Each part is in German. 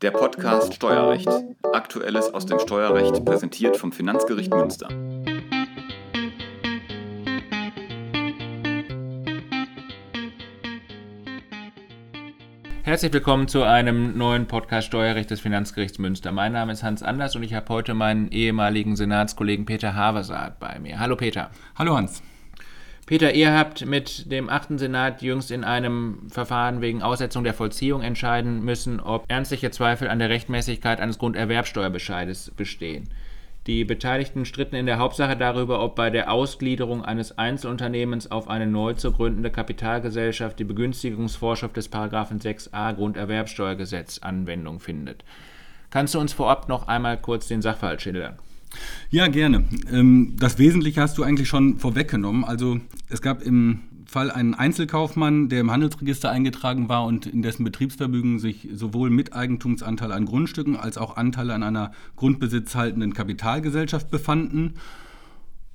Der Podcast Steuerrecht. Aktuelles aus dem Steuerrecht präsentiert vom Finanzgericht Münster. Herzlich willkommen zu einem neuen Podcast Steuerrecht des Finanzgerichts Münster. Mein Name ist Hans Anders und ich habe heute meinen ehemaligen Senatskollegen Peter Haversaat bei mir. Hallo Peter. Hallo Hans. Peter, ihr habt mit dem 8. Senat jüngst in einem Verfahren wegen Aussetzung der Vollziehung entscheiden müssen, ob ernstliche Zweifel an der Rechtmäßigkeit eines Grunderwerbsteuerbescheides bestehen. Die Beteiligten stritten in der Hauptsache darüber, ob bei der Ausgliederung eines Einzelunternehmens auf eine neu zu gründende Kapitalgesellschaft die Begünstigungsvorschrift des 6a Grunderwerbsteuergesetz Anwendung findet. Kannst du uns vorab noch einmal kurz den Sachverhalt schildern? Ja, gerne. Ähm, das Wesentliche hast du eigentlich schon vorweggenommen. Also es gab im Fall einen Einzelkaufmann, der im Handelsregister eingetragen war und in dessen Betriebsvermögen sich sowohl Miteigentumsanteile an Grundstücken als auch Anteile an einer grundbesitzhaltenden Kapitalgesellschaft befanden.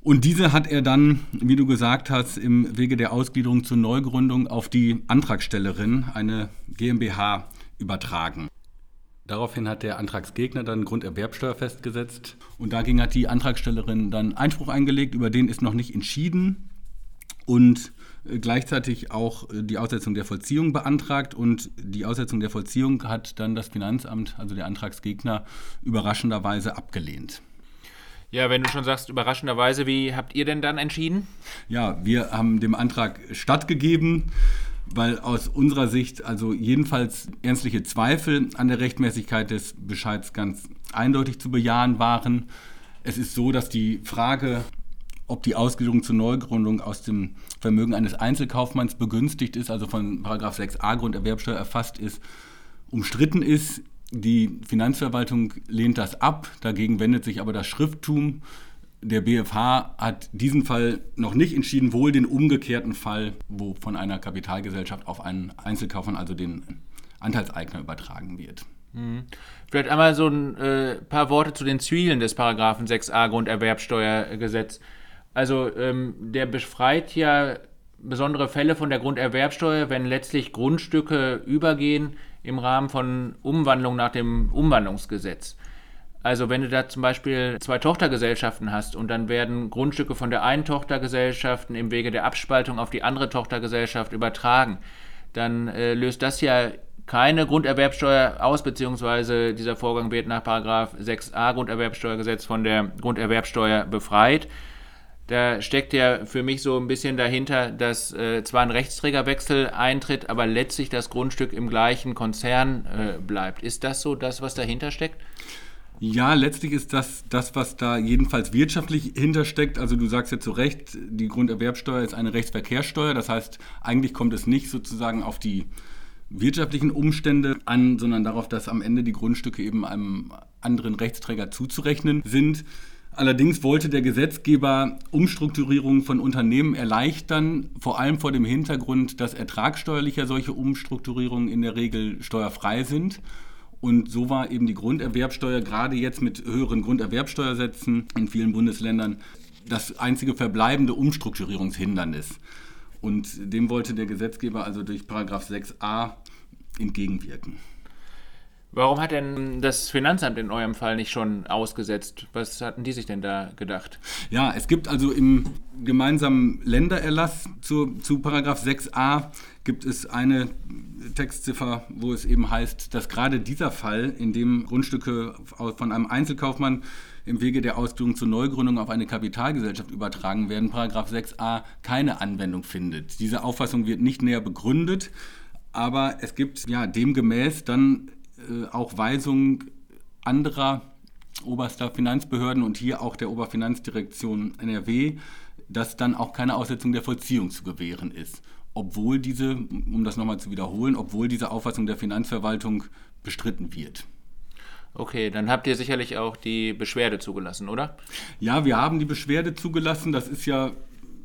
Und diese hat er dann, wie du gesagt hast, im Wege der Ausgliederung zur Neugründung auf die Antragstellerin, eine GmbH, übertragen. Daraufhin hat der Antragsgegner dann Grunderwerbsteuer festgesetzt. Und dagegen hat die Antragstellerin dann Einspruch eingelegt, über den ist noch nicht entschieden. Und äh, gleichzeitig auch äh, die Aussetzung der Vollziehung beantragt. Und die Aussetzung der Vollziehung hat dann das Finanzamt, also der Antragsgegner, überraschenderweise abgelehnt. Ja, wenn du schon sagst, überraschenderweise, wie habt ihr denn dann entschieden? Ja, wir haben dem Antrag stattgegeben weil aus unserer Sicht also jedenfalls ernstliche Zweifel an der Rechtmäßigkeit des Bescheids ganz eindeutig zu bejahen waren. Es ist so, dass die Frage, ob die Ausgliederung zur Neugründung aus dem Vermögen eines Einzelkaufmanns begünstigt ist, also von 6a Grunderwerbsteuer erfasst ist, umstritten ist. Die Finanzverwaltung lehnt das ab, dagegen wendet sich aber das Schrifttum der BFH hat diesen Fall noch nicht entschieden, wohl den umgekehrten Fall, wo von einer Kapitalgesellschaft auf einen Einzelkaufmann, also den Anteilseigner, übertragen wird. Mhm. Vielleicht einmal so ein äh, paar Worte zu den Zielen des Paragraphen 6a Grunderwerbsteuergesetz. Also ähm, der befreit ja besondere Fälle von der Grunderwerbsteuer, wenn letztlich Grundstücke übergehen im Rahmen von Umwandlung nach dem Umwandlungsgesetz. Also wenn du da zum Beispiel zwei Tochtergesellschaften hast und dann werden Grundstücke von der einen Tochtergesellschaft im Wege der Abspaltung auf die andere Tochtergesellschaft übertragen, dann äh, löst das ja keine Grunderwerbsteuer aus, beziehungsweise dieser Vorgang wird nach 6a Grunderwerbsteuergesetz von der Grunderwerbsteuer befreit. Da steckt ja für mich so ein bisschen dahinter, dass äh, zwar ein Rechtsträgerwechsel eintritt, aber letztlich das Grundstück im gleichen Konzern äh, bleibt. Ist das so das, was dahinter steckt? Ja, letztlich ist das das, was da jedenfalls wirtschaftlich hintersteckt. Also du sagst ja zu Recht, die Grunderwerbsteuer ist eine Rechtsverkehrssteuer. Das heißt, eigentlich kommt es nicht sozusagen auf die wirtschaftlichen Umstände an, sondern darauf, dass am Ende die Grundstücke eben einem anderen Rechtsträger zuzurechnen sind. Allerdings wollte der Gesetzgeber Umstrukturierungen von Unternehmen erleichtern, vor allem vor dem Hintergrund, dass ertragsteuerlicher solche Umstrukturierungen in der Regel steuerfrei sind und so war eben die Grunderwerbsteuer gerade jetzt mit höheren Grunderwerbsteuersätzen in vielen Bundesländern das einzige verbleibende Umstrukturierungshindernis. Und dem wollte der Gesetzgeber also durch Paragraph 6a entgegenwirken. Warum hat denn das Finanzamt in eurem Fall nicht schon ausgesetzt? Was hatten die sich denn da gedacht? Ja, es gibt also im gemeinsamen Ländererlass zu, zu Paragraph 6a gibt es eine Textziffer, wo es eben heißt, dass gerade dieser Fall, in dem Grundstücke von einem Einzelkaufmann im Wege der Ausführung zur Neugründung auf eine Kapitalgesellschaft übertragen werden, Paragraph 6a keine Anwendung findet. Diese Auffassung wird nicht näher begründet, aber es gibt ja demgemäß dann äh, auch Weisungen anderer oberster Finanzbehörden und hier auch der Oberfinanzdirektion NRW, dass dann auch keine Aussetzung der Vollziehung zu gewähren ist obwohl diese, um das nochmal zu wiederholen, obwohl diese Auffassung der Finanzverwaltung bestritten wird. Okay, dann habt ihr sicherlich auch die Beschwerde zugelassen, oder? Ja, wir haben die Beschwerde zugelassen. Das ist ja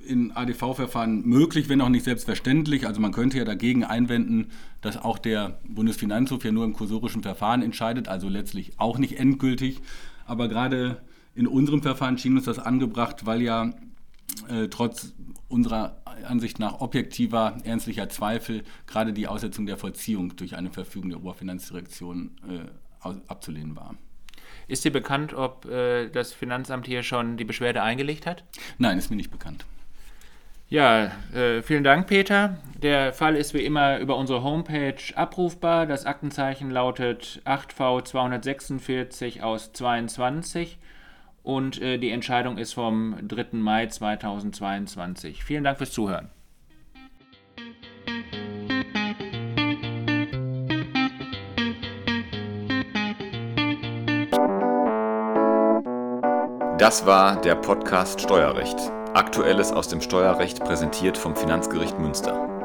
in ADV-Verfahren möglich, wenn auch nicht selbstverständlich. Also man könnte ja dagegen einwenden, dass auch der Bundesfinanzhof ja nur im kursorischen Verfahren entscheidet, also letztlich auch nicht endgültig. Aber gerade in unserem Verfahren schien uns das angebracht, weil ja äh, trotz unserer Ansicht nach objektiver, ernstlicher Zweifel gerade die Aussetzung der Vollziehung durch eine Verfügung der Oberfinanzdirektion äh, abzulehnen war. Ist dir bekannt, ob äh, das Finanzamt hier schon die Beschwerde eingelegt hat? Nein, ist mir nicht bekannt. Ja, äh, vielen Dank, Peter. Der Fall ist wie immer über unsere Homepage abrufbar. Das Aktenzeichen lautet 8V 246 aus 22 und äh, die Entscheidung ist vom 3. Mai 2022. Vielen Dank fürs Zuhören. Das war der Podcast Steuerrecht. Aktuelles aus dem Steuerrecht präsentiert vom Finanzgericht Münster.